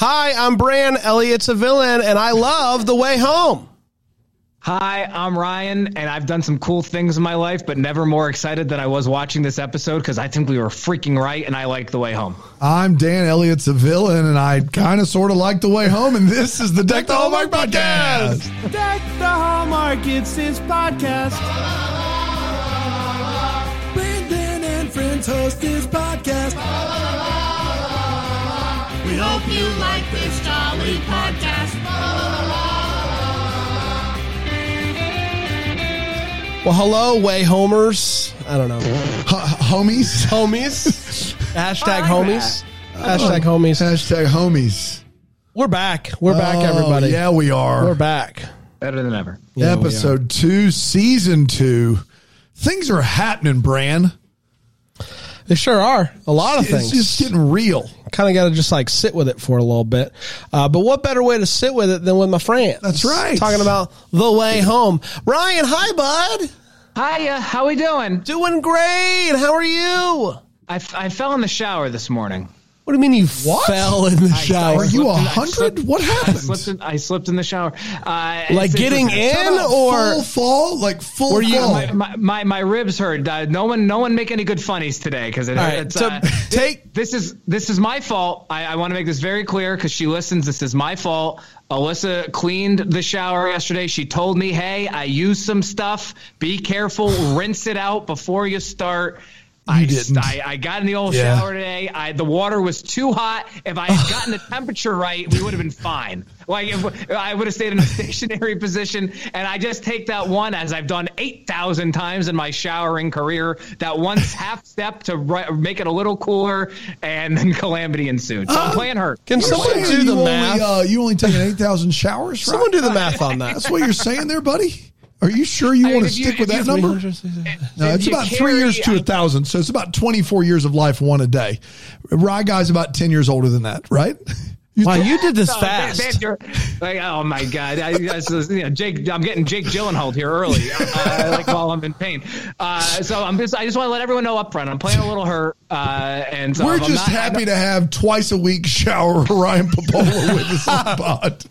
Hi, I'm Bran. Elliot's a villain, and I love The Way Home. Hi, I'm Ryan, and I've done some cool things in my life, but never more excited than I was watching this episode because I think we were freaking right, and I like the way home. I'm Dan Elliot's a villain, and I kind of sort of like the way home, and this is the Deck the Hallmark podcast. Deck the Hallmark, it's his podcast. Brandon and friends host his podcast. We hope you like this jolly podcast. Well, hello, Way Homers. I don't know. H- homies, Homies. Hashtag homies. Oh. Hashtag homies. hashtag homies. We're back. We're back, Oh, everybody. Yeah, we are. We're back. Better than ever. Yeah, we Episode two, season two. Things are happening, Bran. They sure are. A lot of things. It's just getting real. kind of got to just like sit with it for a little bit. Uh, but what better way to sit with it than with my friends? That's right. Talking about the way home. Ryan, hi, bud. Hiya, how we doing? Doing great. How are you? I, f- I fell in the shower this morning. What do you mean you What? fell in the shower? Are you a hundred? slipped- What I happened? slipped in, I slipped in the shower. Uh, like getting in or full fall, like full Were you- fall. My, my, my, my ribs hurt. Uh, no one no one make any good funnies today because it, All right, it's so uh, take- this is this is my fault. I, I want to make this very clear because she listens. This is my fault. Alyssa cleaned the shower yesterday. She told me, "Hey, I used some stuff. Be careful. rinse it out before you start." I, didn't. I, I got in the old Yeah. shower today. I, the water was too hot. If I had gotten the temperature right, we would have been fine. Like if, I would have stayed in a stationary position. And I just take that one, as I've done eight thousand times in my showering career, that one half step to ri- make it a little cooler, and then calamity ensued. So I'm playing hurt. Can You're someone saying do the you math? Only, uh, you only taking eight thousand showers. Right? Someone do the math on that. That's what you're saying there, buddy. Are you sure you I want mean, to if you- stick with that number? No, it's you about three years to a I- thousand. So it's about 24 years of life, one a day. Rye guy's about 10 years older than that, right? You Wow, th- you did this Oh, fast. Dan- Dan, like, oh my god! I, I, so, you know, Jake, I'm getting Jake Gyllenhaal here early, uh, like while I'm in pain. Uh, so I'm just, I just want to let everyone know up front, I'm playing a little hurt, uh, and so We're I'm just not- happy to have twice a week shower Ryan Pappolla with us on the pod.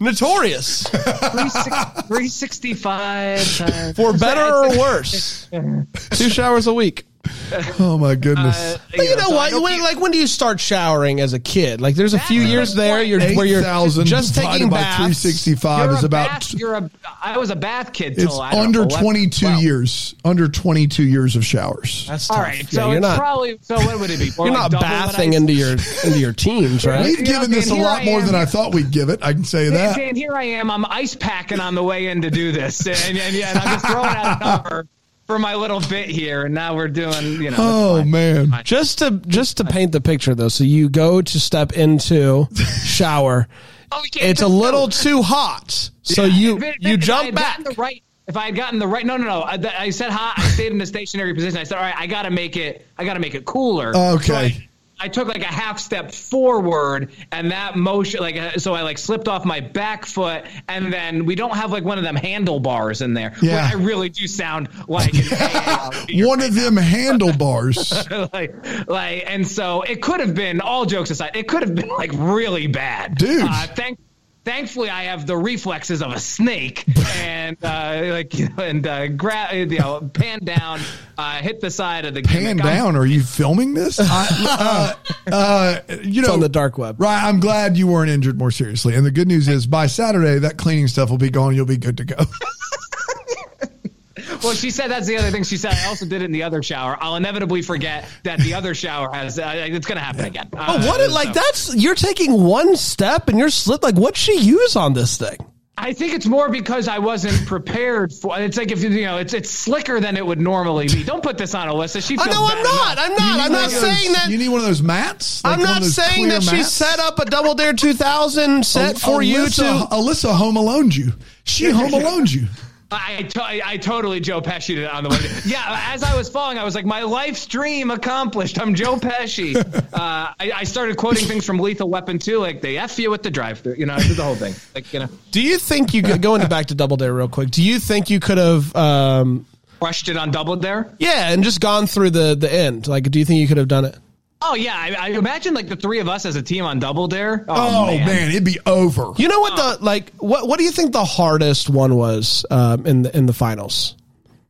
Notorious. 365 times. Uh, For better or worse. Two showers a week. Oh my goodness. Uh, But you know so what? When, like when do you start showering as a kid? Like there's a few That's years there you're where you're 8,000 just taking by baths. 365 you're is a about bath, you're a. I was a bath kid it's till I don't under know, 22 12. years. Under 22 years of showers. That's All tough. right, Yeah, so you're it's not probably so. What would it be? More you're like not double bathing into your into your teens, right? We've given know, this a lot more than I thought we'd give it. I can say And, that. and here I am. I'm ice packing on the way in to do this, and, and, and I'm just throwing out a number for my little bit here. And now we're doing, you know. Oh man. Just to just to paint the picture though, so you go to step into shower. Oh, we can't It's a little go. too hot, so you If it- you if jump back. gotten The right, if I had gotten the right, no, no, no. I, I said hot. I stayed in the stationary position. I said, all right, I got to make it. I got to make it cooler. Okay. So I, I took like a half step forward, and that motion, like, uh, so I like slipped off my back foot, and then we don't have like one of them handlebars in there. Yeah. I really do sound like One of them handlebars. like, like, and so it could have been. All jokes aside, it could have been like really bad, Dude. Uh, thank, thankfully, I have the reflexes of a snake, and uh, like, you know, and uh, grab, you know, pan down, uh, hit the side of the Pan gimmick. I'm- down. Are you filming this? I, uh, uh, you know, on the dark web. Right. I'm glad you weren't injured more seriously. And the good news is by Saturday, that cleaning stuff will be gone. You'll be good to go. Well, she said that's the other thing. She said I also did it in the other shower. I'll inevitably forget that the other shower has. Uh, it's going to happen again. But Uh, what? it- Like so- that's you're taking one step and you're slip. Like what'd she use on this thing? I think it's more because I wasn't prepared for. It's like if you you know, it's it's slicker than it would normally be. Don't put this on Alyssa. She I feels know I'm bad not. I'm not. I'm not of those- saying that. You need one of those mats. Like I'm not saying clear that she set up a Double Dare 2000 set for you to. Alyssa home alone you. She home alone you. I, to, I totally Joe Pesci it on the way. yeah, as I was falling, I was like, my life's dream accomplished. I'm Joe Pesci. uh, I, I started quoting things from Lethal Weapon 2, like they f you with the drive-through. You know, I did the whole thing. Like you know, Do you think you could go into back to Double Dare real quick? Do you think you could have, um, crushed it on Double Dare. yeah, and just gone through the the end? Like, do you think you could have done it? Oh yeah, I, I imagine like the three of us as a team on Double Dare. Oh, man. it'd be over. You know what the like? What what do you think the hardest one was um, in the in the finals?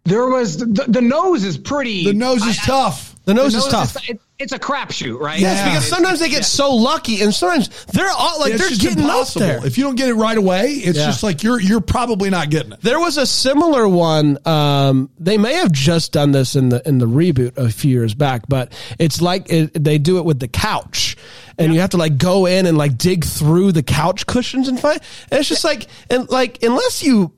There was the, the nose is pretty. the nose is I- I- tough. The nose, the is tough. it- it's a crapshoot, right? Yes, because sometimes they get so lucky, and sometimes they're all like it's they're getting impossible. up there. If you don't get it right away, it's Yeah. just like you're you're probably not getting it. There was a similar one. Um, they may have just done this in the in the reboot a few years back, but it's like it, they do it with the couch, and you have to like go in and like dig through the couch cushions and find. And it's just like and like unless you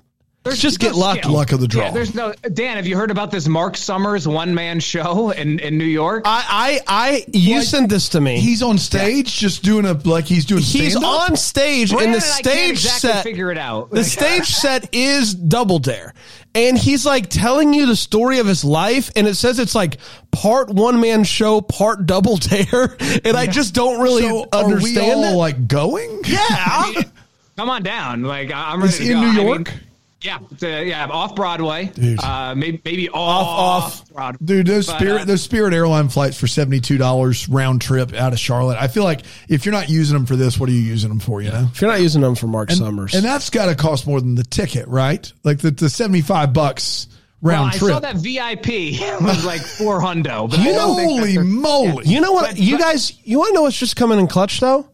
just get no lucky. skill. Luck of the draw. Yeah, there's no Dan. Have you heard about this Mark Summers one man show in, in New York? I I, I you Like, sent this to me. He's on stage just doing a like he's doing He's stand-up? on stage, Brandon and the and I can't stage exactly set. figure it out. The Like, stage set is Double Dare, and he's like telling you the story of his life, and it says it's like part one man show, part Double Dare, and I just don't really So are we understand all it. like going? yeah, Come on down. Like I- I'm ready It's to in go. New I mean, York? Yeah, it's, uh, yeah, off Broadway. Uh, maybe maybe Off, off off. Broadway. Dude, those But, Spirit uh, those Spirit airline flights for seventy two dollars round trip out of Charlotte. I feel like if you're not using them for this, what are you using them for? You know, if you're not using them for Mark Summers, and that's got to cost more than the ticket, right? Like the, the seventy five bucks Well, round I trip. I saw that VIP was like four hundo. But you don't holy that's- moly! you know what? But- you guys, you want to know what's just coming in clutch though?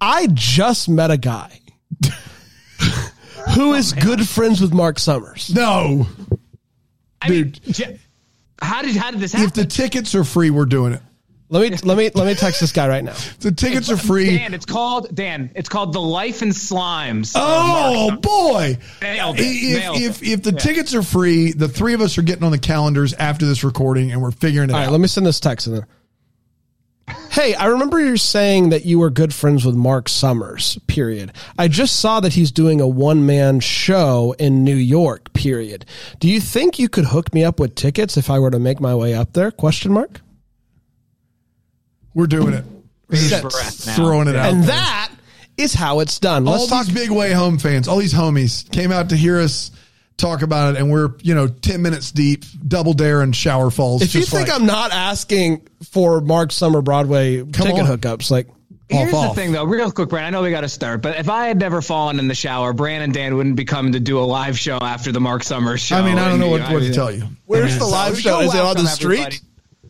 I just met a guy who is oh, good friends with Mark Summers. no, I mean, how did how did this happen? if the tickets are free, we're doing it. Let me let me let me text this guy right now. The tickets are free. Dan, it's called Dan. It's called the Life and Slimes. Oh boy! Nailed it. If Nailed if, it. if the tickets are free, the three of us are getting on the calendars after this recording, and we're figuring it All right, out. let me send this text in there. Hey, I remember you saying that you were good friends with Mark Summers, period. I just saw that he's doing a one man show in New York, period. Do you think you could hook me up with tickets if I were to make my way up there? Question mark. we're doing it. Bated Set- breath throwing it out. And there. that is how it's done. all Let's talk these big way home fans, all these homies came out to hear us talk about it, and we're you know ten minutes deep, double dare and shower falls. If you just think like- I'm not asking for Mark Summer Broadway ticket on. hookups, like Here's off, the off. thing, though, real quick, Brandon. I know we got to start, but if I had never fallen in the shower, Brandon and Dan wouldn't be coming to do a live show after the Mark Summers show. I mean, I don't know what, what to tell you. where's the live so show? Is it on the street?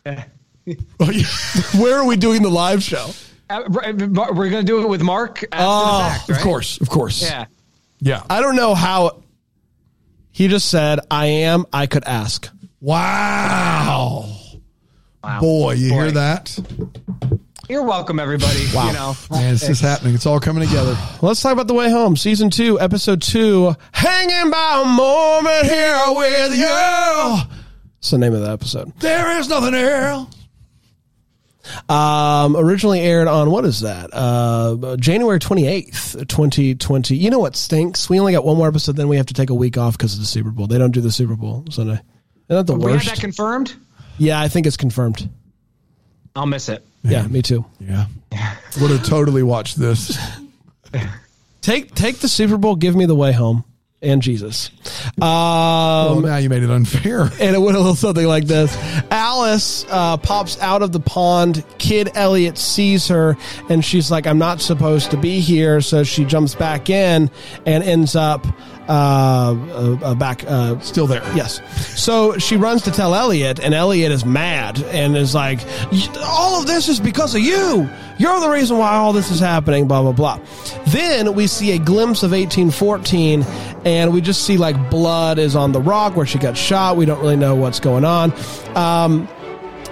Oh, yeah. Where are we doing the live show? Uh, We're going to do it with Mark after Oh, the fact, Of course, of course. Yeah. yeah. I don't know how. He just said, "I am." I could ask. Wow. Wow. Boy, you Boy. hear that? You're welcome, everybody. You know, Man, it's just happening. It's all coming together. Let's talk about the way home, season two, episode two. Hanging by a moment here with you. It's the name of the episode. There is nothing else. Um, originally aired on what is that? Uh, January twenty eighth, twenty twenty. You know what stinks? We only got one more episode, then we have to take a week off because of the Super Bowl. They don't do the Super Bowl Sunday. Isn't that the we had worst? that confirmed. yeah, I think it's confirmed. I'll miss it. Yeah, me too. Yeah. Would have totally watched this. Take take the Super Bowl. Give me the way home and Jesus. Um, Well, now you made it unfair. and it went a little something like this. Alice uh, pops out of the pond. Kid Elliot sees her, and she's like, "I'm not supposed to be here." So she jumps back in and ends up uh, uh, back. Uh, Still there. Yes. So she runs to tell Elliot, and Elliot is mad and is like, All of this is because of you. You're the reason why all this is happening, blah, blah, blah. Then we see a glimpse of 1814, and we just see like blood is on the rock where she got shot. We don't really know what's going on. Um,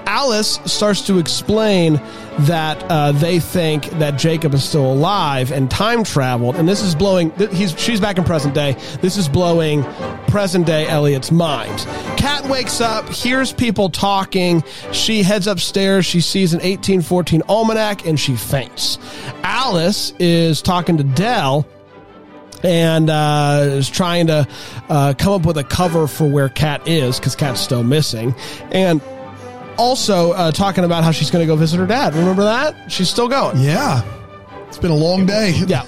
Alice starts to explain that uh, they think that Jacob is still alive and time traveled, and this is blowing. He's she's back in present day. This is blowing present day Elliot's mind. Kat wakes up, hears people talking. She heads upstairs. She sees an 1814 almanac, and she faints. Alice is talking to Del and uh, is trying to uh, come up with a cover for where Kat is because Kat's still missing, and also uh, talking about how she's going to go visit her dad. Remember that? She's still going. Yeah. It's been a long day. Yeah.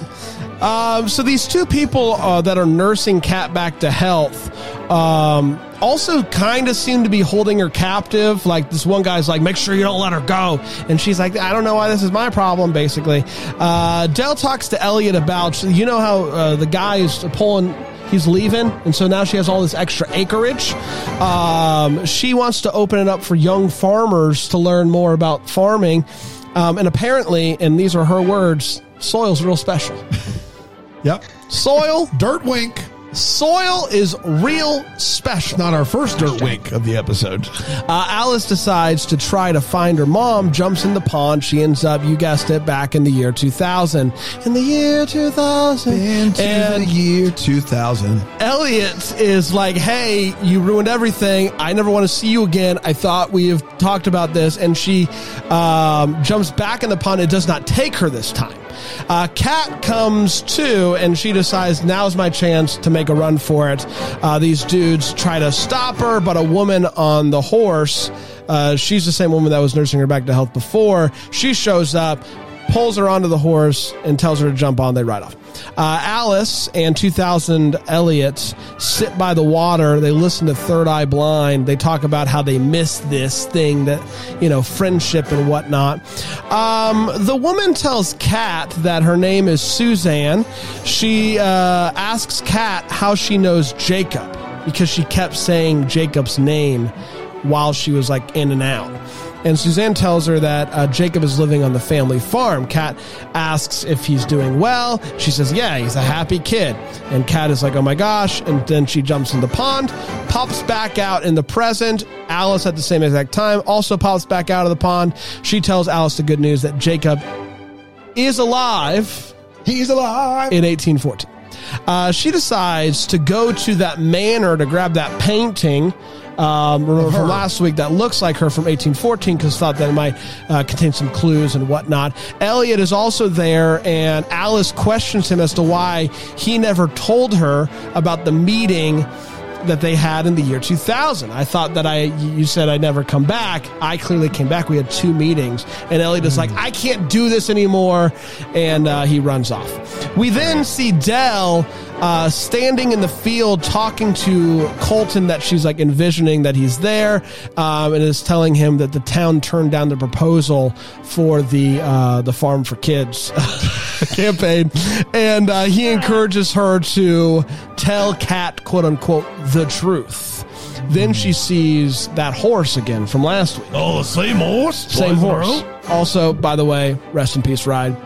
Um, so these two people uh, that are nursing Kat back to health um, also kind of seem to be holding her captive. Like this one guy's like, make sure you don't let her go. And she's like, I don't know why this is my problem, basically. Uh, Del talks to Elliot about, you know how uh, the guy is pulling he's leaving and so now she has all this extra acreage um, she wants to open it up for young farmers to learn more about farming um, and apparently and these are her words soil's real special Yep. soil Dirt wink. Soil is real special Not our first dirt wink of the episode. Uh, Alice decides to try to find her mom, jumps in the pond. She ends up, you guessed it, back in the year 2000. In the year 2000. Into and the year 2000. Elliot is like, hey, you ruined everything. I never want to see you again. I thought we have talked about this. And she um, jumps back in the pond. It does not take her this time. Uh, Kat comes too, and she decides now's my chance to make a run for it. Uh, these dudes try to stop her, but a woman on the horse, uh, she's the same woman that was nursing her back to health before, she shows up, pulls her onto the horse, and tells her to jump on. They ride off. Uh, Alice and 2000 Elliot sit by the water. They listen to Third Eye Blind. They talk about how they miss this thing that, you know, friendship and whatnot. Um, the woman tells Kat that her name is Suzanne. She uh, asks Kat how she knows Jacob because she kept saying Jacob's name while she was like in and out. And Suzanne tells her that uh, Jacob is living on the family farm. Kat asks if he's doing well. She says, Yeah, he's a happy kid. And Kat is like, Oh my gosh. And then she jumps in the pond, pops back out in the present. Alice, at the same exact time, also pops back out of the pond. She tells Alice the good news that Jacob is alive He's alive. in 1814. Uh, she decides to go to that manor to grab that painting. Um, remember from last week that looks like her from 1814 because thought that it might uh, contain some clues and whatnot. Elliot is also there, and Alice questions him as to why he never told her about the meeting that they had in the year 2000. I thought that I, you said I never come back. I clearly came back. We had two meetings, and Elliot is like, I can't do this anymore, and uh, he runs off. We then see Del uh, standing in the field talking to Colton that she's like envisioning that he's there, um, and is telling him that the town turned down the proposal for the uh, the farm for kids campaign, and uh, he encourages her to tell Kat quote unquote the truth. Then she sees that horse again from last week. Oh, the same horse? Same horse. Also, by the way, rest in peace, ride.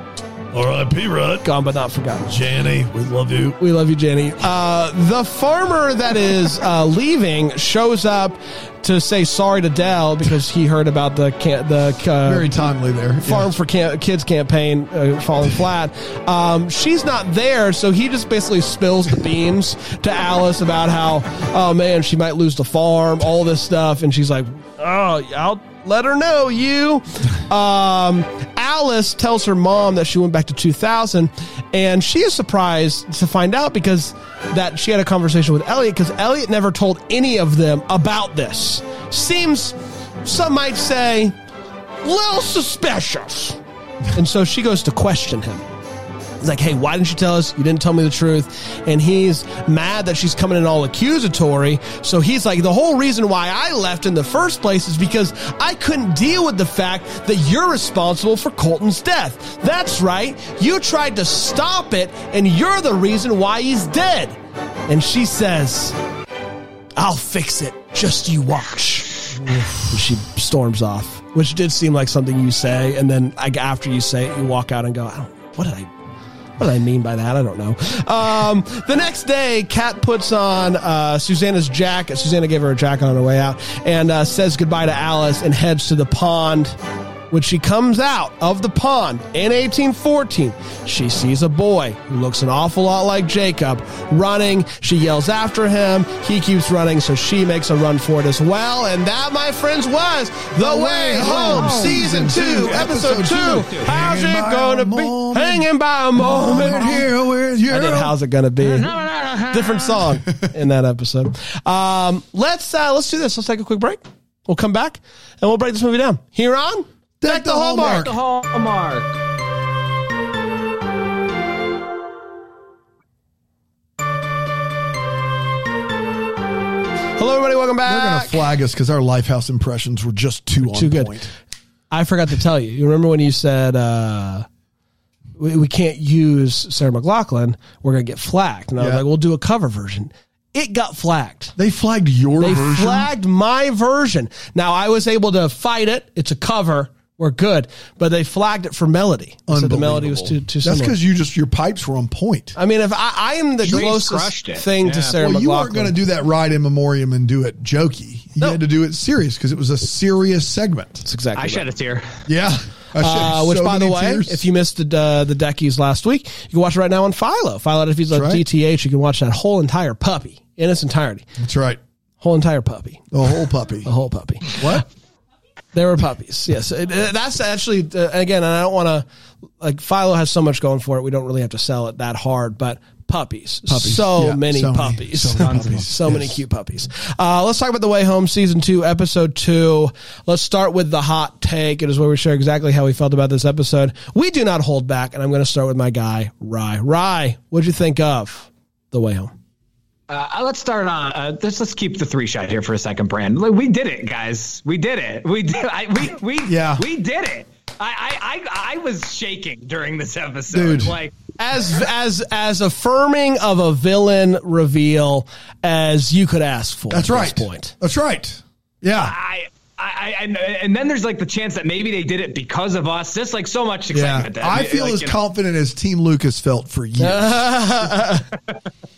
R.I.P. Rod. Gone but not forgotten. Jenny, we love you. We love you, Jenny. Uh, the farmer that is uh, leaving shows up to say sorry to Del because he heard about the can- the uh, Very timely there. Farm Yeah. for Cam- Kids campaign uh, falling flat. Um, she's not there, so he just basically spills the beans to Alice about how, oh man, she might lose the farm, all this stuff, and she's like, oh, I'll let her know you. Um, Alice tells her mom that she went back to 2000, and she is surprised to find out because that she had a conversation with Elliot because Elliot never told any of them about this. Seems, some might say, little suspicious. And so she goes to question him. He's like, hey, why didn't you tell us? You didn't tell me the truth. And he's mad that she's coming in all accusatory. So he's like, the whole reason why I left in the first place is because I couldn't deal with the fact that you're responsible for Colton's death. That's right. You tried to stop it, and you're the reason why he's dead. And she says, I'll fix it. Just you watch. And she storms off, which did seem like something you say, and then like after you say it, you walk out and go, "What did I? What I mean by that? I don't know." Um, the next day, Kat puts on uh, Susanna's jacket. Susanna gave her a jacket on her way out, and uh, says goodbye to Alice and heads to the pond. When she comes out of the pond in 1814, she sees a boy who looks an awful lot like Jacob running. She yells after him. He keeps running, so she makes a run for it as well. And that, my friends, was The Way Home, Season 2, Episode 2. How's it gonna be? moment. Hanging by a moment here with you. I did How's It Gonna Be? Different song in that episode. Um, let's uh, let's do this. Let's take a quick break. We'll come back and we'll break this movie down. Here on Deck the Hallmark. The hallmark. Hello, everybody. Welcome back. They're going to flag us because our Lifehouse impressions were just too on Too good. point. I forgot to tell you. You remember when you said uh, we, we can't use Sarah McLachlan? We're going to get flagged. And I was Yeah. like, we'll do a cover version. It got flagged. They flagged your version. They version. flagged my version. Now I was able to fight it. It's a cover. We're good. But they flagged it for melody. They said the melody was too too That's because you just your pipes were on point. I mean, if I, I am the Dre's closest crushed it. thing to Yeah. Sarah Well, you weren't going to do that ride in memoriam and do it jokey. You No. had to do it serious because it was a serious segment. That's exactly I right. shed a tear. Yeah. I shed Uh, which, so by the many way, tears. if you missed the uh, the Deckies last week, you can watch it right now on Philo. Philo, if he's on right. DTH, you can watch that whole entire puppy in its entirety. That's right. Whole entire puppy. The whole puppy. The whole puppy. What? They were puppies. Yes, It- uh, that's actually uh, again. And I don't want to like Philo has so much going for it. We don't really have to sell it that hard, but puppies, Puppies. so Yeah, many so many- puppies, so many puppies. so many cute puppies. Uh, let's talk about the way home, season two, episode two. Let's start with the hot take. It is where we share exactly how we felt about this episode. We do not hold back, and I'm going to start with my guy Rye. Rye, what'd you think of the way home? Uh, let's start on. Uh, let's let's keep the three shot here for a second, Brand. Like, We did it, guys. We did it. We did. I, we we Yeah. We did it. I, I I I was shaking during this episode. Dude. Like As as as affirming of a villain reveal as you could ask for. That's at right. This point. That's right. Yeah. I. I, I, and, and then there's like the chance that maybe they did it because of us. Just like so much Yeah. excitement. that- I feel like, as you know, confident as Team Lucas felt for years.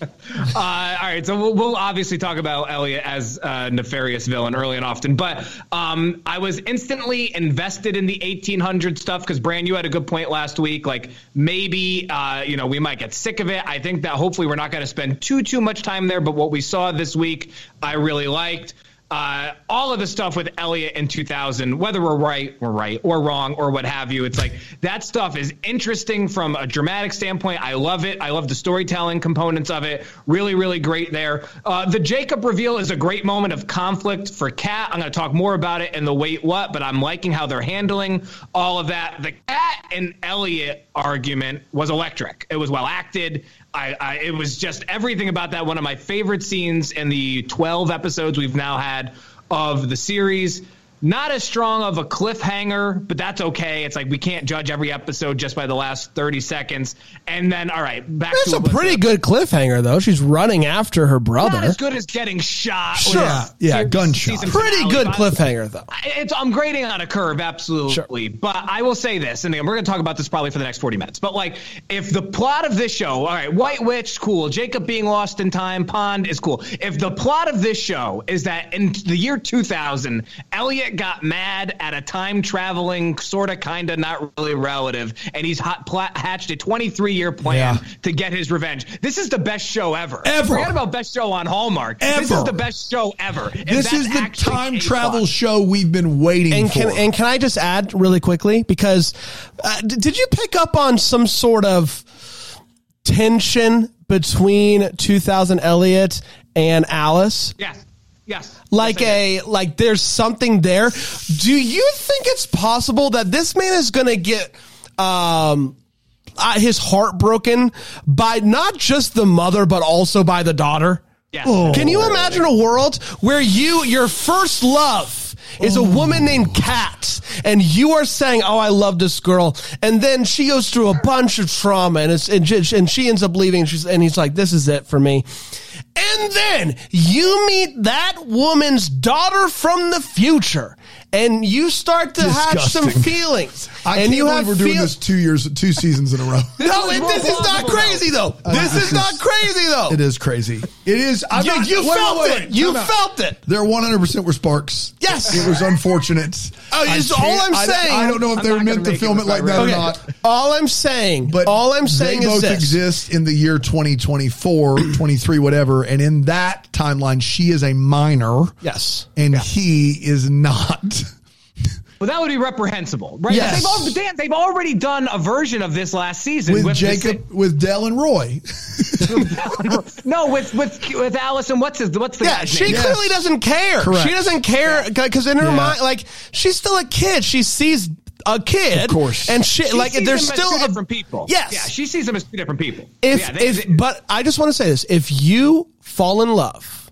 Uh, all right, so we'll, we'll obviously talk about Elliot as a nefarious villain early and often, but um, I was instantly invested in the 1800 stuff because Brand, you had a good point last week. Like maybe uh, you know we might get sick of it. I think that hopefully we're not going to spend too too much time there. But what we saw this week, I really liked. Uh, all of the stuff with Elliot in 2000, whether we're right, we're right, or wrong, or what have you, it's like that stuff is interesting from a dramatic standpoint. I love it. I love the storytelling components of it. Really, really great there. Uh, the Jacob reveal is a great moment of conflict for Kat. I'm going to talk more about it in the wait what, but I'm liking how they're handling all of that. The Kat and Elliot argument was electric. It was well acted. I, I, it was just everything about that. One of my favorite scenes in the 12 episodes we've now had of the series. Not as strong of a cliffhanger, but that's okay. It's like we can't judge every episode just by the last 30 seconds. And then, all right, back That's to a pretty good cliffhanger, though. She's running after her brother. Not as good as getting shot. Sure. Yeah, yeah, gunshot. Pretty good cliffhanger, though. it's I'm grading on a curve, absolutely. But I will say this, and again, we're going to talk about this probably for the next 40 minutes. But like, if the plot of this show, all right, White Witch, cool. Jacob being lost in time, Pond is cool. If the plot of this show is that in the year 2000, Elliot got mad at a time traveling, sort of, kind of, not really relative, and he's hot, pla- hatched a 23 year plan Yeah. to get his revenge. This is the best show ever. Ever. Forget about best show on Hallmark. Ever. This is the best show ever. If This is the time travel plot. show we've been waiting And for. can and can I just add really quickly because uh, d- did you pick up on some sort of tension between 2000 Elliot and Alice? Yes. Yes. Like Yes, a like there's something there. Do you think it's possible that this man is going to get um uh, his heart broken by not just the mother but also by the daughter? Yes. Oh. Can you imagine a world where you, your first love is a woman named Kat and you are saying, Oh, I love this girl. And then she goes through a bunch of trauma and it's, and she, and she ends up leaving and she's, and he's like, this is it for me. And then you meet that woman's daughter from the future and you start to hatch some feelings. I and can't you believe have we're doing feel- this two years, two seasons in a row. No, it- this is not crazy though. Uh, this this is not crazy though. It is crazy. It is. I'm You, not, you wait, felt wait, it. You time out. felt it. There 100% were sparks. Yes. It was unfortunate. Oh, it's all I'm saying. I, don't know if I'm they were meant gonna film it it like that like or not. All I'm saying, But all I'm saying they is both this. exist in the year 2024, 23, whatever. And in that timeline, she is a minor Yes. and he is not. Well, that would be reprehensible, right? Yes. They've, al- Dan, they've already done a version of this last season With with the Jacob, with Del and Roy. no, with with with Allison. What's his? What's the Yeah, guy's she name? Yes. clearly doesn't care. Correct. She doesn't care because in her Yeah. mind, like she's still a kid. She sees a kid, Of course. and she, She like sees there's them as still two a- different people. Yes. yeah, she sees them as two different people. If yeah, they- if they- but I just want to say this: if you fall in love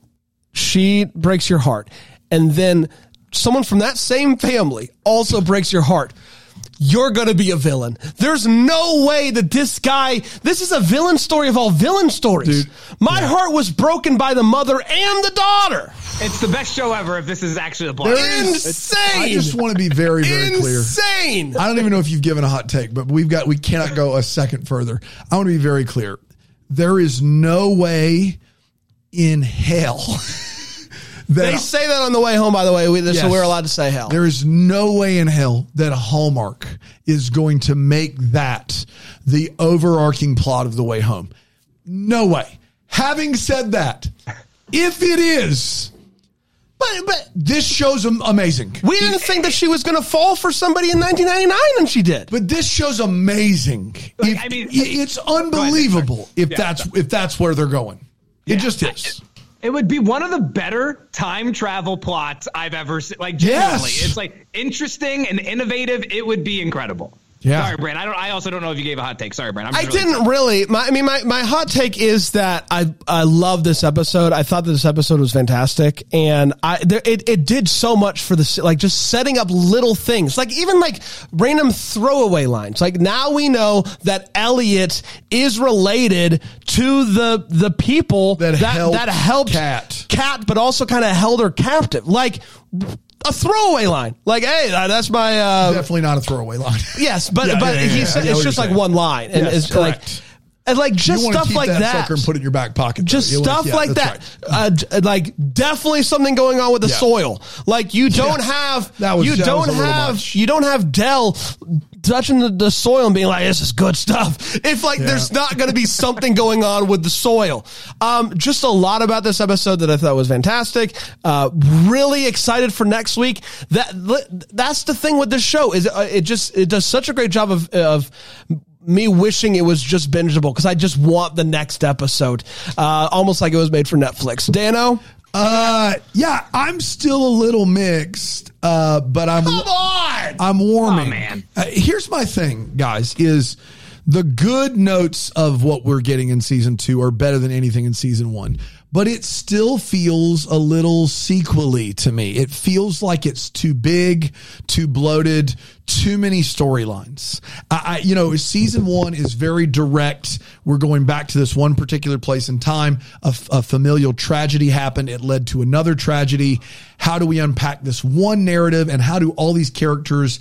she breaks your heart, and then someone from that same family also breaks your heart. You're going to be a villain. There's no way that this guy, this is a villain story of all villain stories. Dude, My heart was broken by the mother and the daughter. It's the best show ever if this is actually the plot. There is- Insane. I just want to be very, very clear. Insane. I don't even know if you've given a hot take, but we've got we cannot go a second further. I want to be very clear. There is no way in hell that They say that on the way home, by the way, we so we're allowed to say hell. there is no way in hell that Hallmark is going to make that the overarching plot of the way home. No way. Having said that, if it is, but, but this show's amazing. we didn't think that she was going to fall for somebody in 1999, and she did. But this show's amazing. Like, If- I mean- it's unbelievable if Yeah, that's sorry. if that's where they're going. It just is. It would be one of the better time travel plots I've ever seen. Like genuinely, Yes. it's like interesting and innovative. It would be incredible. Yeah. Sorry, Brand. I don't. I also don't know if you gave a hot take. Sorry, Brand. I'm I really- didn't really. My, I mean, my, my hot take is that I I love this episode. I thought that this episode was fantastic, and I there, it it did so much for the like just setting up little things, like even like random throwaway lines. Like now we know that Elliot is related to the the people That that helped that helped Kat. Cat, but also kind of held her captive, like. A throwaway line, like, "Hey, uh, that's my uh, Definitely not a throwaway line. Yes, but Yeah, but yeah, yeah, he said it's just like saying. one line, and Yes, it's like and like just stuff like that, that. and put it in your back pocket. just stuff yeah, like that, right. uh, like definitely something going on with the soil. Like you don't have, That was- you that don't have, you don't have Del touching the, the soil and being like, "This is good stuff." If like there's not going to be something going on with the soil, um, just a lot about this episode that I thought was fantastic. Uh, really excited for next week. That that's the thing with this show is uh, it just it does such a great job of of me wishing it was just bingeable because I just want the next episode, uh, almost like it was made for Netflix. Dano, Uh, yeah, I'm still a little mixed, uh, but I'm come on. I'm warming. Oh, man. Uh, here's my thing, guys: is the good notes of what we're getting in season two are better than anything in season one, but it still feels a little sequely to me. It feels like it's too big, too bloated, too many storylines. I, I, you know, season one is very direct. We're going back to this one particular place in time. A familial tragedy happened. It led to another tragedy. How do we unpack this one narrative and how do all these characters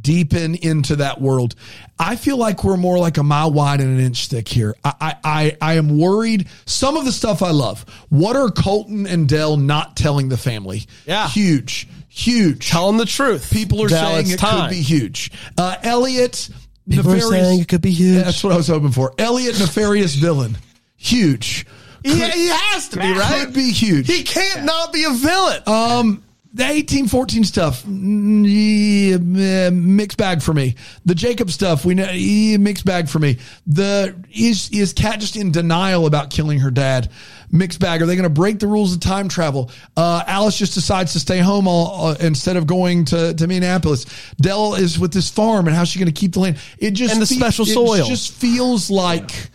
deepen into that world? I feel like we're more like a mile wide and an inch thick here. I, I, I, I am worried. Some of the stuff I love. What are Colton and Del not telling the family? Yeah. Huge, huge. Tell them the truth. People are saying it time. could be huge. Uh, Elliot, People are nefarious- saying it could be huge. Yeah, that's what I was hoping for. Elliot, nefarious villain, huge. He, he has to be right. Could be huge. He can't not be a villain. Um, the eighteen fourteen stuff, mm, yeah, mixed bag for me. The Jacob stuff, we know, yeah, mixed bag for me. The is is Kat just in denial about killing her dad? Mixed bag. Are they going to break the rules of time travel? Uh, Alice just decides to stay home all, uh, instead of going to to Minneapolis. Del is with this farm, and how's she going to keep the land? It just And the fe- special it soil. just feels like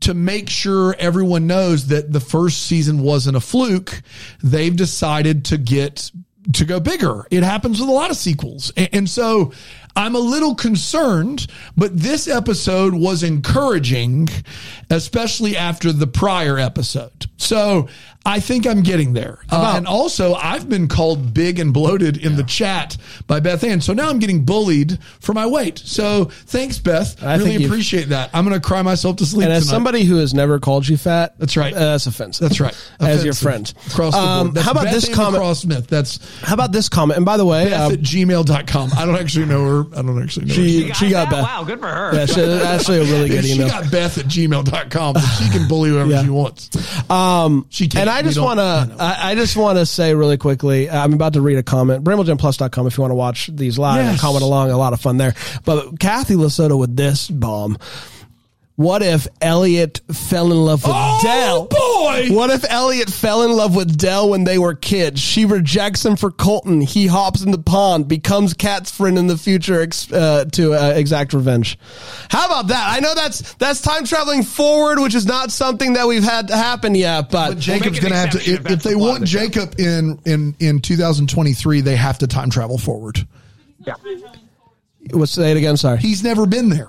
to make sure everyone knows that the first season wasn't a fluke, they've decided to get to go bigger. It happens with a lot of sequels. And, and so I'm a little concerned, but this episode was encouraging, especially after the prior episode. So I think I'm getting there. Uh, and also, I've been called big and bloated in the chat by Beth Ann. So now I'm getting bullied for my weight. So thanks, Beth. I really appreciate that. I'm going to cry myself to sleep and as tonight. somebody who has never called you fat, That's right. uh, that's offensive. That's right. As your friend. Across the Um, board. How about Beth this Ann comment? McCraw Smith. That's How about this comment? And by the way, Beth uh, at gmail.com. I don't actually know her. I don't actually know She- her. she got that? Beth. Wow, good for her. yeah, she- actually a really If good she email. got Beth at gmail.com, but she can bully whoever Yeah. she wants. Um, She can't. and I just want to, I, I just want to say really quickly, I'm about to read a comment. BrambleGenPlus.com if you want to watch these live Yes. comment along. A lot of fun there. But Kathy Lesotho with this bomb. What if Elliot fell in love with Oh, Del? boy! What if Elliot fell in love with Del when they were kids? She rejects him for Colton. He hops in the pond, becomes Kat's friend in the future ex- uh, to uh, exact revenge. How about that? I know that's that's time traveling forward, which is not something that we've had to happen yet. But, But Jacob's an going to have to if, if if they want of show. Jacob in in in 2023, they have to time travel forward. Yeah. let's say it again. Sorry. He's never been there.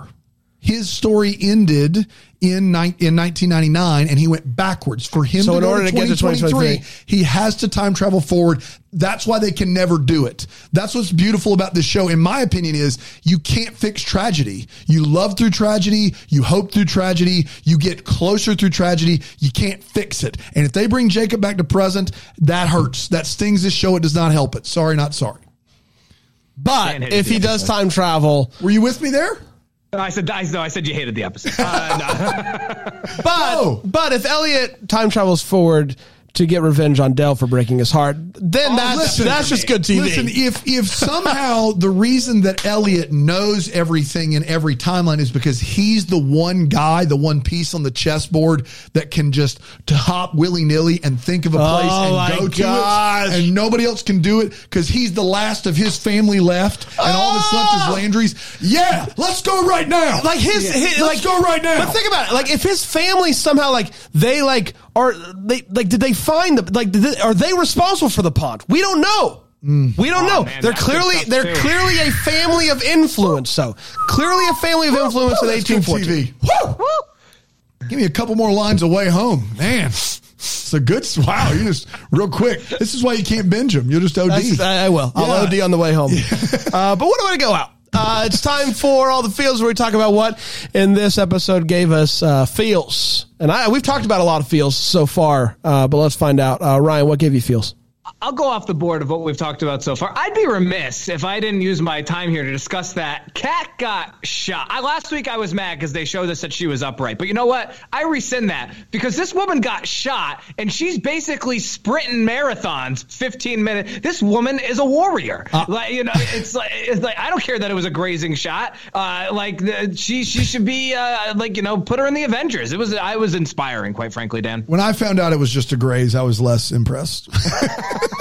His story ended in ni- in 1999, and he went backwards. For him So to in go order to get to 2023, he has to time travel forward. That's why they can never do it. That's what's beautiful about this show, in my opinion, is you can't fix tragedy. You love through tragedy, you hope through tragedy, you get closer through tragedy. You can't fix it. And if they bring Jacob back to present, that hurts. That stings this show. It does not help it. Sorry, not sorry. But if he does time travel, Were you with me there? No, I said I, no, I said you hated the episode. Uh, no. but No. but if Elliot time travels forward to get revenge on Del for breaking his heart, then oh, that's listen, that's just good TV. Listen, if if somehow the reason that Elliot knows everything in every timeline is because he's the one guy, the one piece on the chessboard that can just to hop willy nilly and think of a place Oh and go gosh. to it, and nobody else can do it because he's the last of his family left, and all that's left Oh. is ah! Landry's. Yeah, let's go right now. like his, his Let's like go right now. But think about it. Like if his family somehow like they like are they like did they find the like did are they responsible for the pond? We don't know. We don't know. Oh, man, they're clearly they're too. clearly a family of influence. So clearly a family of influence in Woo, that's good 1814. Give me a couple more lines away home, man. It's a good. Wow, you just real quick. This is why you can't binge them. You'll just OD. That's- I, I will. I'll OD on the way home. uh, but what do I go out? Uh, it's time for all the feels where we talk about what in this episode gave us uh, feels. And I, we've talked about a lot of feels so far, uh, but let's find out. Uh, Ryan, what gave you feels? I'll go off the board of what we've talked about so far. I'd be remiss if I didn't use my time here to discuss that. Kat got shot. I, last week I was mad because they showed us that she was upright. But you know what? I rescind that because this woman got shot and she's basically sprinting marathons 15 minutes. This woman is a warrior. like you know, it's like it's like I don't care that it was a grazing shot. Uh, like the, she she should be uh, like you know put her in the Avengers. It was I was inspiring, quite frankly, Dan. when I found out it was just a graze, I was less impressed.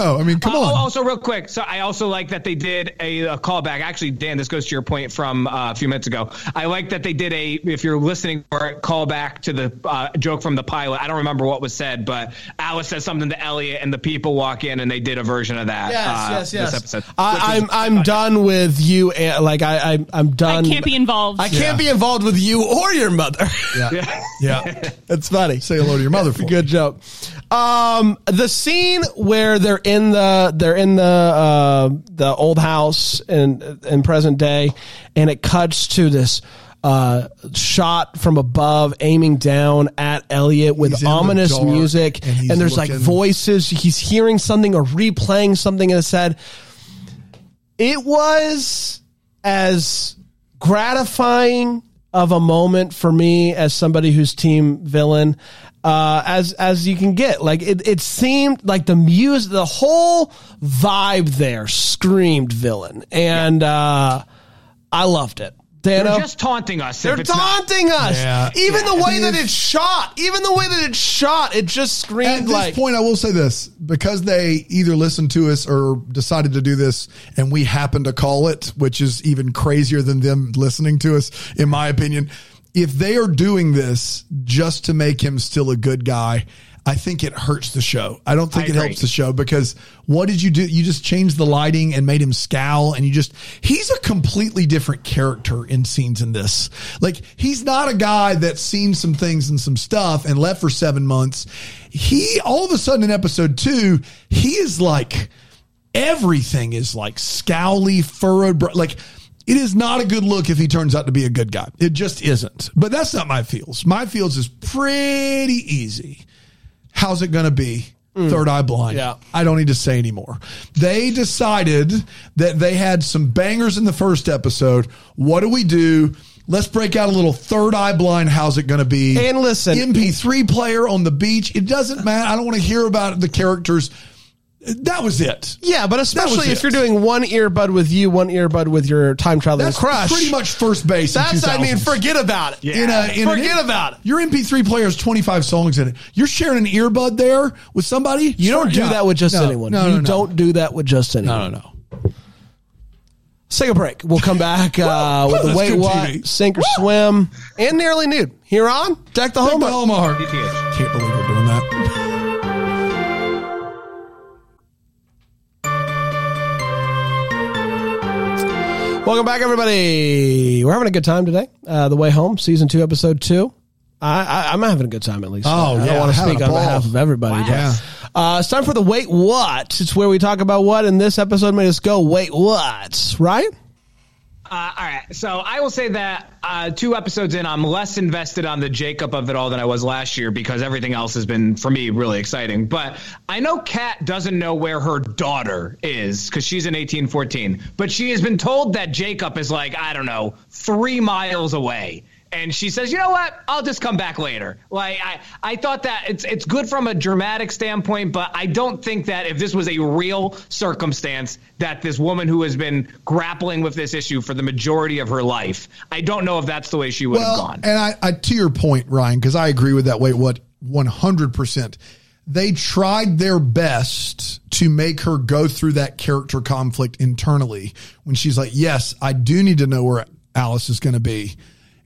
no, I mean, come Oh, on. also, real quick, so I also like that they did a, a callback. Actually, Dan, this goes to your point from uh, a few minutes ago. I like that they did a, if you're listening for it, callback to the uh, joke from the pilot. I don't remember what was said, but Alice says something to Elliot, and the people walk in, and they did a version of that. uh, This episode. I, I'm I'm done with you. And, like I, I I'm I done. can't be involved. I can't be involved with you or your mother. yeah. yeah. That's funny. Say hello to your mother for me. Good joke. Um, the scene where they're in the they're in the uh, the old house in in present day, and it cuts to this uh, shot from above, aiming down at Elliot with ominous music, and and, there's like voices. He's hearing something or replaying something in his head. It was as gratifying of a moment for me as somebody who's team villain uh, as as you can get. Like it, it seemed like the music, the whole vibe there screamed villain, and uh, I loved it. They're just taunting us. they're if it's not. taunting us. Yeah. Even the way that it's shot, even the way that it's shot, it just screamed At this like. point, I will say this because they either listened to us or decided to do this, and we happened to call it, which is even crazier than them listening to us, in my opinion. If they are doing this just to make him still a good guy, I think it hurts the show. I don't think I it agree. helps the show because what did you do? You just changed the lighting and made him scowl, and you just, he's a completely different character in scenes in this. Like, he's not a guy that's seen some things and some stuff and left for seven months. He, all of a sudden in episode two, he is like, everything is like scowly, furrowed, bro- like, it is not a good look if he turns out to be a good guy. It just isn't. But that's not my feels. My feels is pretty easy. How's it going to be? Mm. Third eye blind. Yeah. I don't need to say anymore. They decided that they had some bangers in the first episode. What do we do? Let's break out a little third eye blind. How's it going to be? And listen- MP3 player on the beach. It doesn't matter. I don't want to hear about the characters. That was it. Yeah, but especially if it. you're doing one earbud with you, one earbud with your time traveling That's crush. pretty much first base. in That's I mean, forget about it. in a, in an- Forget about it. Your MP3 player has 25 songs in it. You're sharing an earbud there with somebody. You don't do Yeah. that with just No, anyone. No, you no, no. don't do that with just anyone. No, no, no. Let's take a break. We'll come back uh, with the That's wait good what, TV. sink or swim, and nearly nude. Here on Deck the Take Home. the Hallmark. DTH. Can't believe we're doing that. Welcome back, everybody. We're having a good time today. Uh, the way home, season two, episode two. I, I, I'm having a good time at least. Oh, I yeah, want to speak on behalf of everybody. but, Yeah. Uh, it's time for the wait what. It's where we talk about what, and this episode made us go wait what, right? Uh, all right. So I will say that uh, two episodes in, I'm less invested on the Jacob of it all than I was last year because everything else has been, for me, really exciting. But I know Kat doesn't know where her daughter is because she's in 1814. But she has been told that Jacob is like, I don't know, three miles away. And she says, "You know what? I'll just come back later." Like I, I thought that it's it's good from a dramatic standpoint, but I don't think that if this was a real circumstance that this woman who has been grappling with this issue for the majority of her life, I don't know if that's the way she would have gone. and I, I to your point, Ryan, because I agree with that. Wait, what? One hundred percent. They tried their best to make her go through that character conflict internally when she's like, "Yes, I do need to know where Alice is going to be,"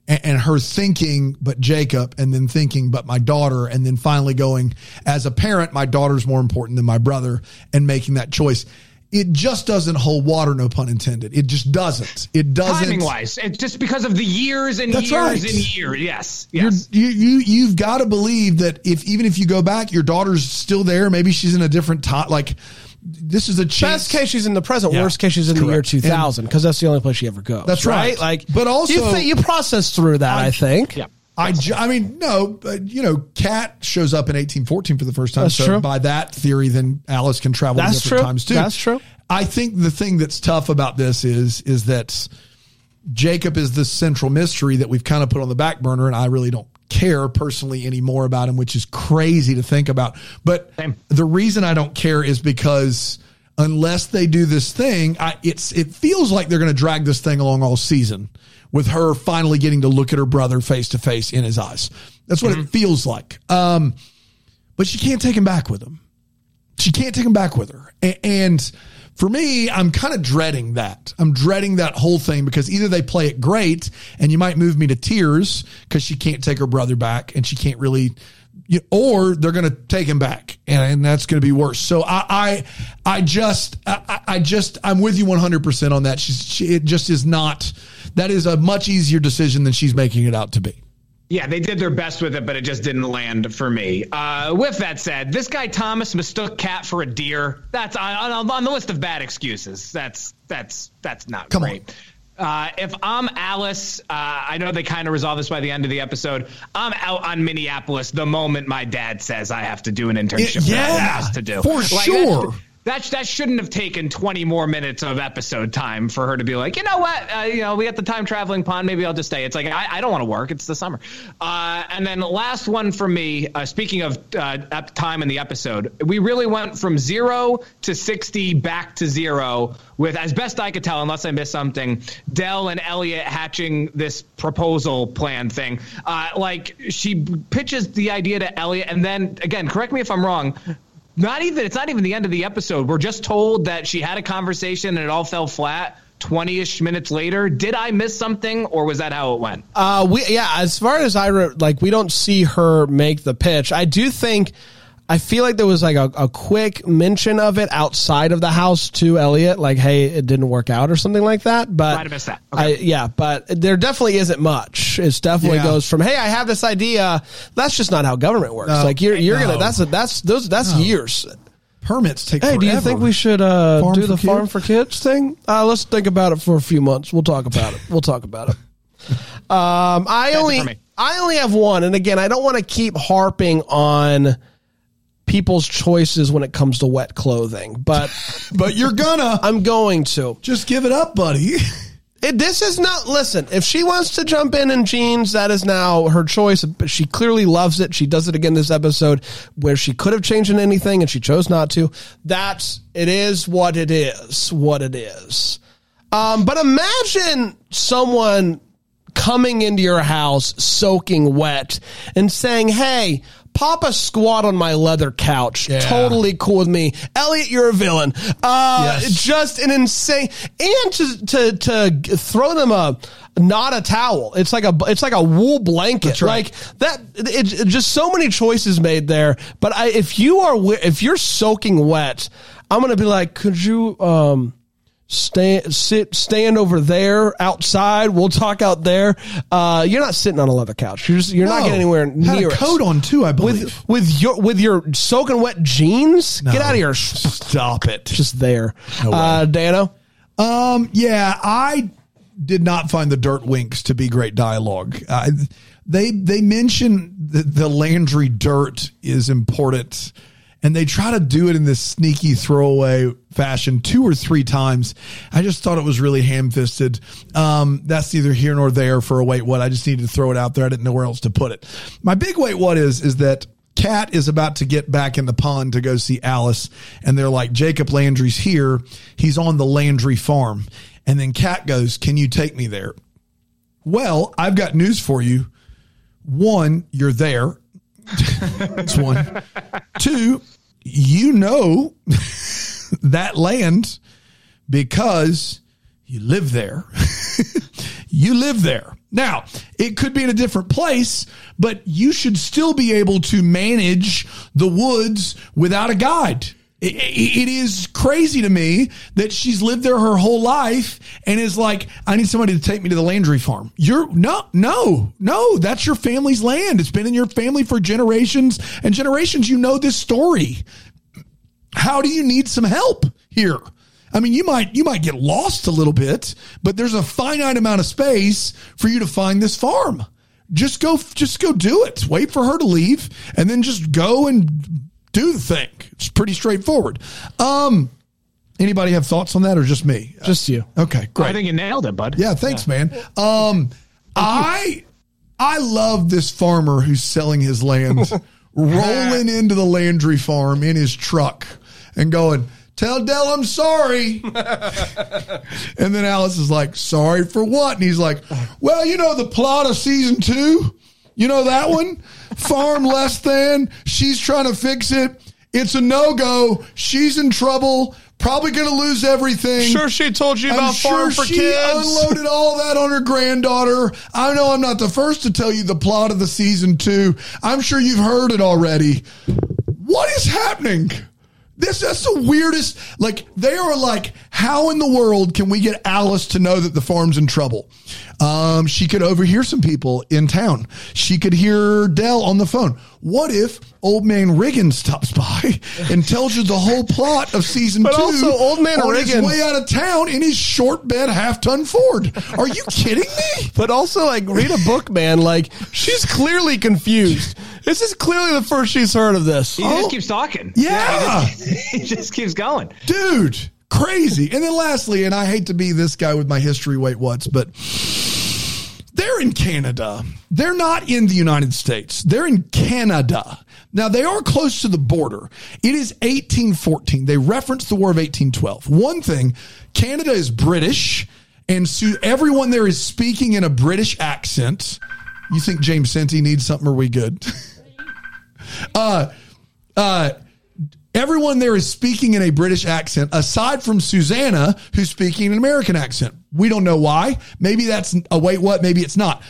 and, and her thinking, "But Jacob," and then thinking, "But my daughter," and then finally going, "As a parent, my daughter's more important than my brother," and making that choice. It just doesn't hold water, no pun intended. It just doesn't. It doesn't. Timing wise, it's just because of the years and years right. and years. Yes, You're, yes. you you you've got to believe that if even if you go back, your daughter's still there. Maybe she's in a different time. Like this is a chance. Best case, she's in the present. Yeah, Worst case, she's in the year 2000 because that's the only place she ever goes. That's right. Like, But also- you, thi- you process through that. I, think. Yeah. I, ju- I mean, no, but you know, Kat shows up in 1814 for the first time. That's so true. by that theory, then Alice can travel That's to different true. times too. That's true. I think the thing that's tough about this is is that Jacob is the central mystery that we've kind of put on the back burner, and I really don't care personally anymore about him, which is crazy to think about. But Same. the reason I don't care is because unless they do this thing, I, it's it feels like they're going to drag this thing along all season with her finally getting to look at her brother face to face in his eyes. That's what it feels like. Um, but she can't take him back with him. She can't take him back with her. A- And for me, I'm kind of dreading that. I'm dreading that whole thing because either they play it great and you might move me to tears because she can't take her brother back and she can't really, you, or they're going to take him back and, and that's going to be worse. So I, I, I just, I, I just, I'm with you 100% on that. She's, she, it just is not, that is a much easier decision than she's making it out to be. Yeah, they did their best with it, but it just didn't land for me. Uh, with that said, this guy Thomas mistook Kat for a deer. That's on, on, on the list of bad excuses. That's that's that's not Come great. Uh, if I'm Alice, uh, I know they kind of resolve this by the end of the episode. I'm out on Minneapolis the moment my dad says I have to do an internship. Yeah, that has to do for Like, sure. That, that shouldn't have taken 20 more minutes of episode time for her to be like, you know what, uh, you know, we got the time traveling pond. Maybe I'll just stay. It's like I, I don't want to work. It's the summer. Uh, and then last one for me. Uh, speaking of uh, time in the episode, we really went from zero to 60 back to zero with, as best I could tell, unless I missed something, Del and Elliot hatching this proposal plan thing. Uh, like she pitches the idea to Elliot, and then again, correct me if I'm wrong. Not even it's not even the end of the episode. We're just told that she had a conversation and it all fell flat 20ish minutes later. Did I miss something or was that how it went? Uh, we yeah. As far as I re- like, we don't see her make the pitch. I do think. I feel like there was like a, a quick mention of it outside of the house to Elliot, like, "Hey, it didn't work out" or something like that. But Might have missed that. I, yeah, but there definitely isn't much. It definitely Yeah. goes from, "Hey, I have this idea." That's just not how government works. No. like you're you're No. gonna that's a, that's those that's years. Permits take Hey, do you think we should uh, do for the farm for kids thing? Uh, let's think about it for a few months. We'll talk about it. We'll talk about it. Um, I it only for. I only have one, and again, I don't want to keep harping on people's choices when it comes to wet clothing, but But you're gonna I'm going to. just give it up, buddy. It, this is not. Listen, if she wants to jump in in jeans, that is now her choice. But she clearly loves it. She does it again this episode, where she could have changed in anything and she chose not to. That's it. Is what it is. What it is. Um, but imagine someone coming into your house soaking wet and saying, "Hey." Pop a squat on my leather couch. Yeah. Totally cool with me. Elliot, you're a villain. Uh, Yes. just an insane and to to to throw them a not a towel it's like a it's like a wool blanket right. like that it, it- just so many choices made there but I, if you are if you're soaking wet i'm gonna be like could you um stand sit stand over there outside. We'll talk out there. Uh you're not sitting on a leather couch. You're just you're not getting anywhere Had near a coat on too, I believe. with with your with your soaking wet jeans? Get out of here. Stop it. just there. Way. uh dano? Um, yeah, I did not find the dirt winks to be great dialogue. Uh, they they mention that the Landry dirt is important, and they try to do it in this sneaky throwaway fashion two or three times. I just thought it was really ham fisted. Um, that's neither here nor there for a wait what. I just needed to throw it out there. I didn't know where else to put it. My big wait what is is that Kat is about to get back in the pond to go see Alice, and they're like, Jacob Landry's here. He's on the Landry farm. And then Kat goes, Can you take me there? Well, I've got news for you. One, you're there. That's one. Two, you know that land because you live there. you live there. Now, it could be in a different place, but you should still be able to manage the woods without a guide. It, it- is crazy to me that she's lived there her whole life and is like, I need somebody to take me to the Landry farm. You're no, no, no, that's your family's land. It's been in your family for generations and generations. You know this story how do you need some help here? I mean, you might you might get lost a little bit, but there's a finite amount of space for you to find this farm. Just go just go do it. Wait for her to leave and then just go and do the thing. It's pretty straightforward. Um anybody have thoughts on that or just me? just you Okay, great. I think you nailed it, bud. Yeah, thanks, man. Um, I I love this farmer who's selling his land, rolling into the Landry farm in his truck and going, "Tell Del I'm sorry." and then Alice is like, "Sorry for what?" And he's like, "Well, you know the plot of season two. You know that one, farm less than. She's trying to fix it." It's a no go. She's in trouble. Probably going to lose everything. Sure, she told you I'm about Farm for she Kids. unloaded all that on her granddaughter. I know I'm not the first to tell you the plot of the season two. I'm sure you've heard it already. What is happening? This that's the weirdest. Like they are like, how in the world can we get Alice to know that the farm's in trouble? Um, she could overhear some people in town. She could hear Del on the phone. What if Old Man Riggin stops by and tells you the whole plot of season But two? also, Old Man on his way out of town in his short bed half ton Ford. Are you kidding me? But also, like, read a book, man. Like, she's clearly confused. This is clearly the first she's heard of this. He just keeps talking. Yeah. he, he just keeps going. dude crazy. And then lastly and i hate to be this guy with my history wait what's but they're in canada. They're not in the united states. They're in canada. Now they are close to the border. It is 1814 they reference the war of 1812 one thing canada is british and so everyone there is speaking in a british accent. You think james senti needs something are we good? Uh uh Everyone there is speaking in a British accent, aside from Susanna, who's speaking an American accent. We don't know why. Maybe that's a wait, what? Maybe it's not.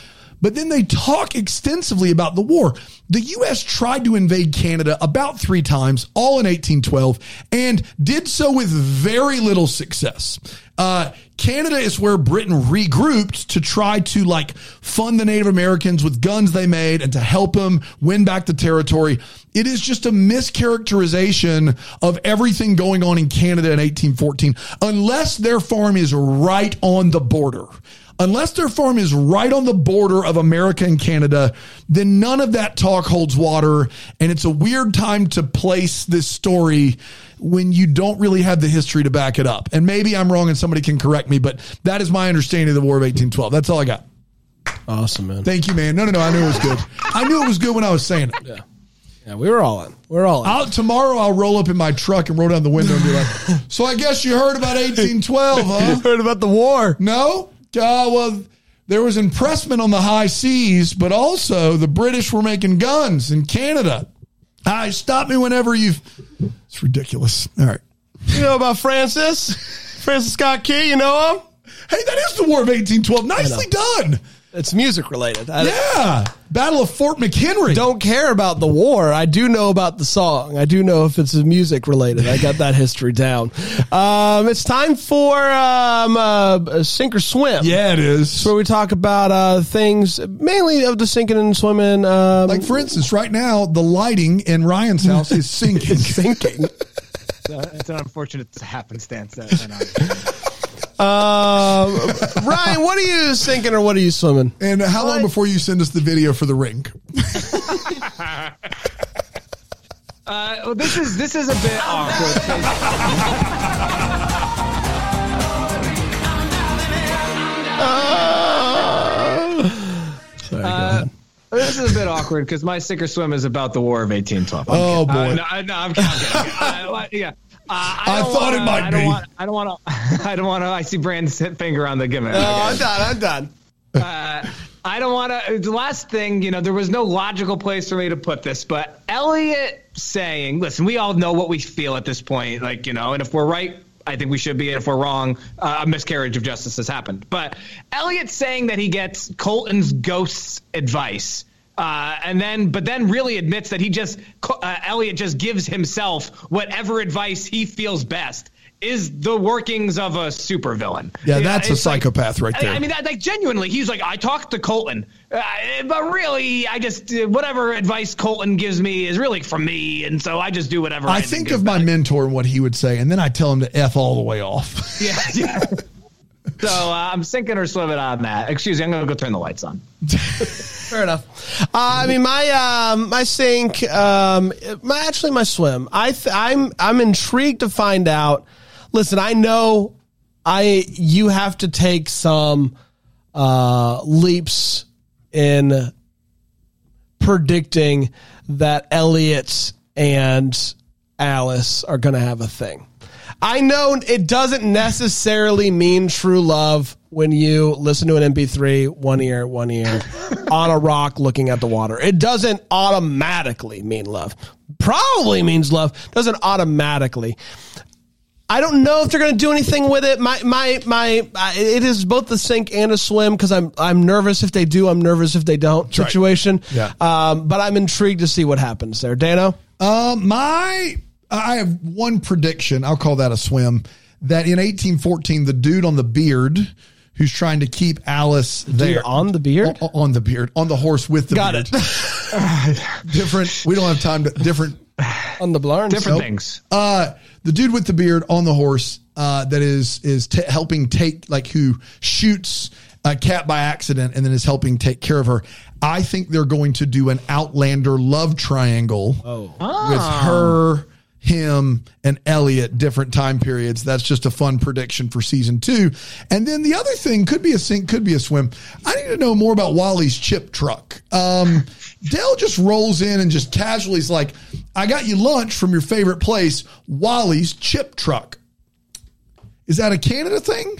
But then they talk extensively about the war. The U.S. tried to invade Canada about three times, all in 1812, and did so with very little success. Uh, Canada is where Britain regrouped to try to like fund the Native Americans with guns they made and to help them win back the territory. It is just a mischaracterization of everything going on in Canada in 1814, unless their farm is right on the border. Unless their farm is right on the border of America and Canada, then none of that talk holds water. And it's a weird time to place this story when you don't really have the history to back it up. And maybe I'm wrong and somebody can correct me, but that is my understanding of the War of 1812. That's all I got. Awesome, man. Thank you, man. No, no, no. I knew it was good. I knew it was good when I was saying it. Yeah, Yeah, we were all in. We're all in. I'll, tomorrow I'll roll up in my truck and roll down the window and be like, "So I guess you heard about 1812, huh?" you heard about the war. No. Uh, well, there was impressment on the high seas, but also the British were making guns in Canada. I stop me whenever you. It's ridiculous. All right. You know about Francis? Francis Scott Key, you know him? Hey, that is the War of 1812. Nicely done. It's music related. I Yeah. Battle of Fort McHenry. don't care about the war. I do know about the song. I do know if it's music related. I got that history down. Um, it's time for um, uh, sink or swim. Yeah, it is. where we talk about uh, things mainly of the sinking and swimming. Um, Like, for instance, right now, the lighting in Ryan's house is sinking. sinking. it's an unfortunate happenstance. That, that Um, Ryan, what are you sinking or what are you swimming? And how long before you send us the video for the rink? Uh, well, this is this is a bit awkward. Uh, this is a bit awkward because my sink or swim is about the War of 1812. I'm Oh, kidding. boy. Uh, no, I- no, I'm, I'm kidding. Uh, yeah. Uh, I don't thought it wanna- might I be. Want, I don't want to. I don't want to. I see Brandon's finger on the gimmick. Oh, I'm done. I'm done. Uh, I don't want to. The last thing, you know, there was no logical place for me to put this, but Elliot saying, "Listen, we all know what we feel at this point, like you know, and if we're right." I think we should be. And if we're wrong, uh, a miscarriage of justice has happened. But Elliot saying that he gets Colton's ghost's advice, uh, and then, but then really admits that he just, uh, Elliot just gives himself whatever advice he feels best, is the workings of a supervillain. Yeah, that's a it's like- psychopath right there. I mean, that, like genuinely, he's like, I talked to Colton, uh, but really, I just uh, whatever advice Colton gives me is really from me, and so I just do whatever. I, I think of my mentor and what he would say, and then I tell him to F all the way off. yeah, yeah. so uh, I'm sinking or swimming on that. Excuse me, I'm gonna go turn the lights on. Fair enough. Uh, I mean, my um, my sink, um, my actually my swim. I th- I'm I'm intrigued to find out. Listen, I know I you have to take some uh, leaps in predicting that Elliot and Alice are going to have a thing. I know it doesn't necessarily mean true love when you listen to an MP3 one ear, one ear on a rock looking at the water. It doesn't automatically mean love. Probably means love, doesn't automatically. I don't know if they're going to do anything with it. My my my, uh, it is both the sink and a swim because I'm I'm nervous if they do. I'm nervous if they don't. right. Situation. Yeah. Um, but I'm intrigued to see what happens there. Dano. Uh, my, I have one prediction. I'll call that a swim. That in 1814, the dude on the beard who's trying to keep Alice there on the beard? on, on the beard, on the horse with the Got beard. it. different. We don't have time to different. on the blarn. Different Nope. things. Uh, the dude with the beard on the horse uh, that is is t- helping take like who shoots a cat by accident and then is helping take care of her. I think they're going to do an Outlander love triangle with her, him, and Elliot different time periods. That's just a fun prediction for season two. And then the other thing could be a sink, could be a swim. I need to know more about Wally's chip truck. Um, Del just rolls in and just casually is like, I got you lunch from your favorite place, Wally's chip truck. Is that a Canada thing?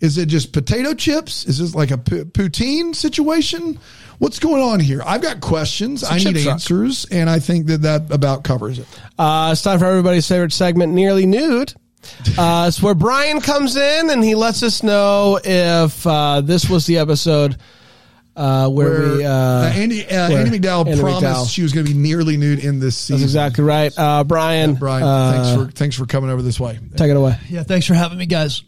Is it just potato chips? Is this like a p- poutine situation? What's going on here? I've got questions. I need truck. answers, and I think that that about covers it. Uh, it's time for everybody's favorite segment, Nearly Nude. Uh, it's where Brian comes in and he lets us know if uh, this was the episode uh, where, Where we. Uh, uh, Andie uh, where Andie MacDowell Andie promised MacDowell. she was going to be nearly nude in this season. That's exactly right. Uh, Brian, Brian, uh, thanks for thanks for coming over this way. take it away. Yeah, thanks for having me, guys.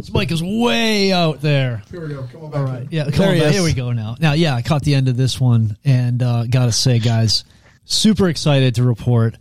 This mic is way out there. Here we go. Come on back. All right. Yeah, come There on he back. Here we go now. Now, yeah, I caught the end of this one and uh, got to say, guys, super excited to report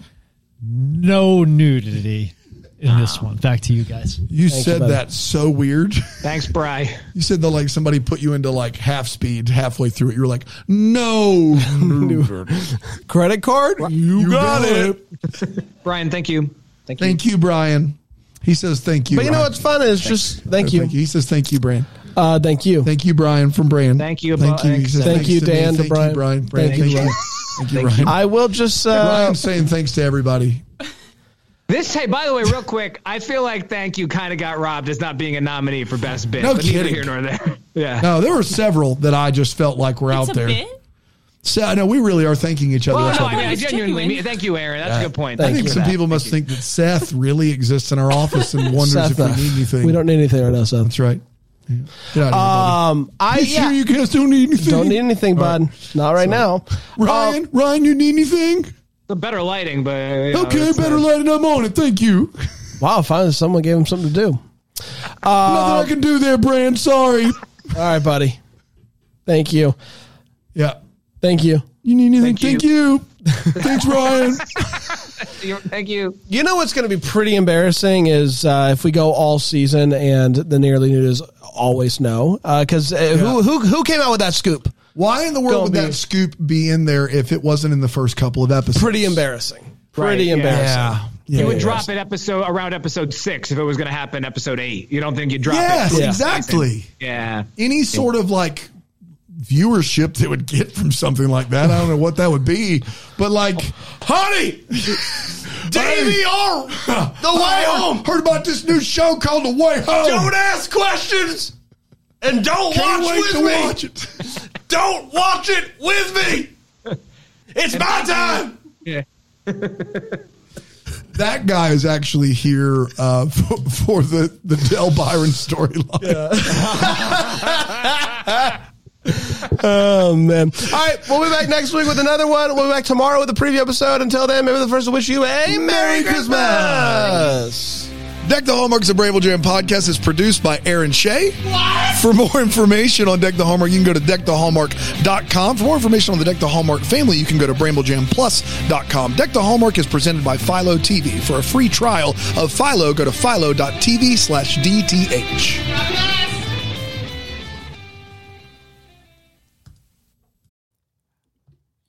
no nudity in this one. Back to you guys. You Thank you, said buddy. that so weird. Thanks, Bry. You said that like somebody put you into like half speed halfway through it. You were like, no, Credit card? You, got, it. Brian, thank you. Thank you. Thank you, Brian. He says thank you. But you know Brian. what's fun is just thank you. He says thank you, Brian. Uh, thank you. Thank you, Brian from Brian. Thank you, Thank you. He says Thank thanks you, to me. Dan, to Thank Brian. you, Brian. Brian, Thank Thank you, you, Thank you, Brian. I will just uh, Brian's saying thanks to everybody. This, hey, by the way, real quick, I feel like Thank You kind of got robbed as not being a nominee for Best Bit. No but neither kidding. here nor there. Yeah. No, there were several that I just felt like were It's out a there. bit. So I know we really are thanking each other. Well, no, I mean, I genuinely genuine. mean, thank you, Aaron. That's a good point. I think you. some people Thank must you. think that Seth really exists in our office and wonders Seth, if we uh, need anything. We don't need anything right now, Seth. That's right. Yeah. Get here, Um, I buddy. Yeah, sure you guys don't need anything? don't need anything, bud. Not right now. Ryan, Ryan, you need anything? The better lighting, but you know, Okay, better uh, light. I'm on it. Thank you. Wow, finally someone gave him something to do. Nothing I can do there, Brand. Sorry. All right, buddy. Thank you. Yeah. Thank you. You need anything? Thank Thank you. Thanks, Ryan. Thank you. You know what's going to be pretty embarrassing is uh, if we go all season and the nearly nude always no because uh, who who who came out with that scoop? Why in the world Gonna would be- that scoop be in there if it wasn't in the first couple of episodes? Pretty embarrassing. Pretty Right, embarrassing. Yeah. Yeah. You would drop it episode around episode six if it was going to happen episode eight. You don't think you'd drop Yes, it? exactly. Yeah. Any sort of like viewership they would get from something like that. I don't know what that would be, but like, honey, DVR, The Way Home. Heard about this new show called The Way Home. Don't ask questions and don't Can't watch wait with to me. watch it. Don't watch it with me. It's my time. Yeah. That guy is actually here uh, for, for the the Del Byron storyline. Oh man! All right, we'll be back next week with another one. We'll be back tomorrow with a preview episode. Until then, maybe the first to wish you a Merry Christmas. Deck the Hallmarks of Bramble Jam podcast is produced by Aaron Shea. For more information on Deck the Hallmark, you can go to deckthehallmark.com. For more information on the Deck the Hallmark family, you can go to bramblejamplus.com. Deck the Hallmark is presented by Philo TV. For a free trial of Philo, go to philo.tv slash DTH.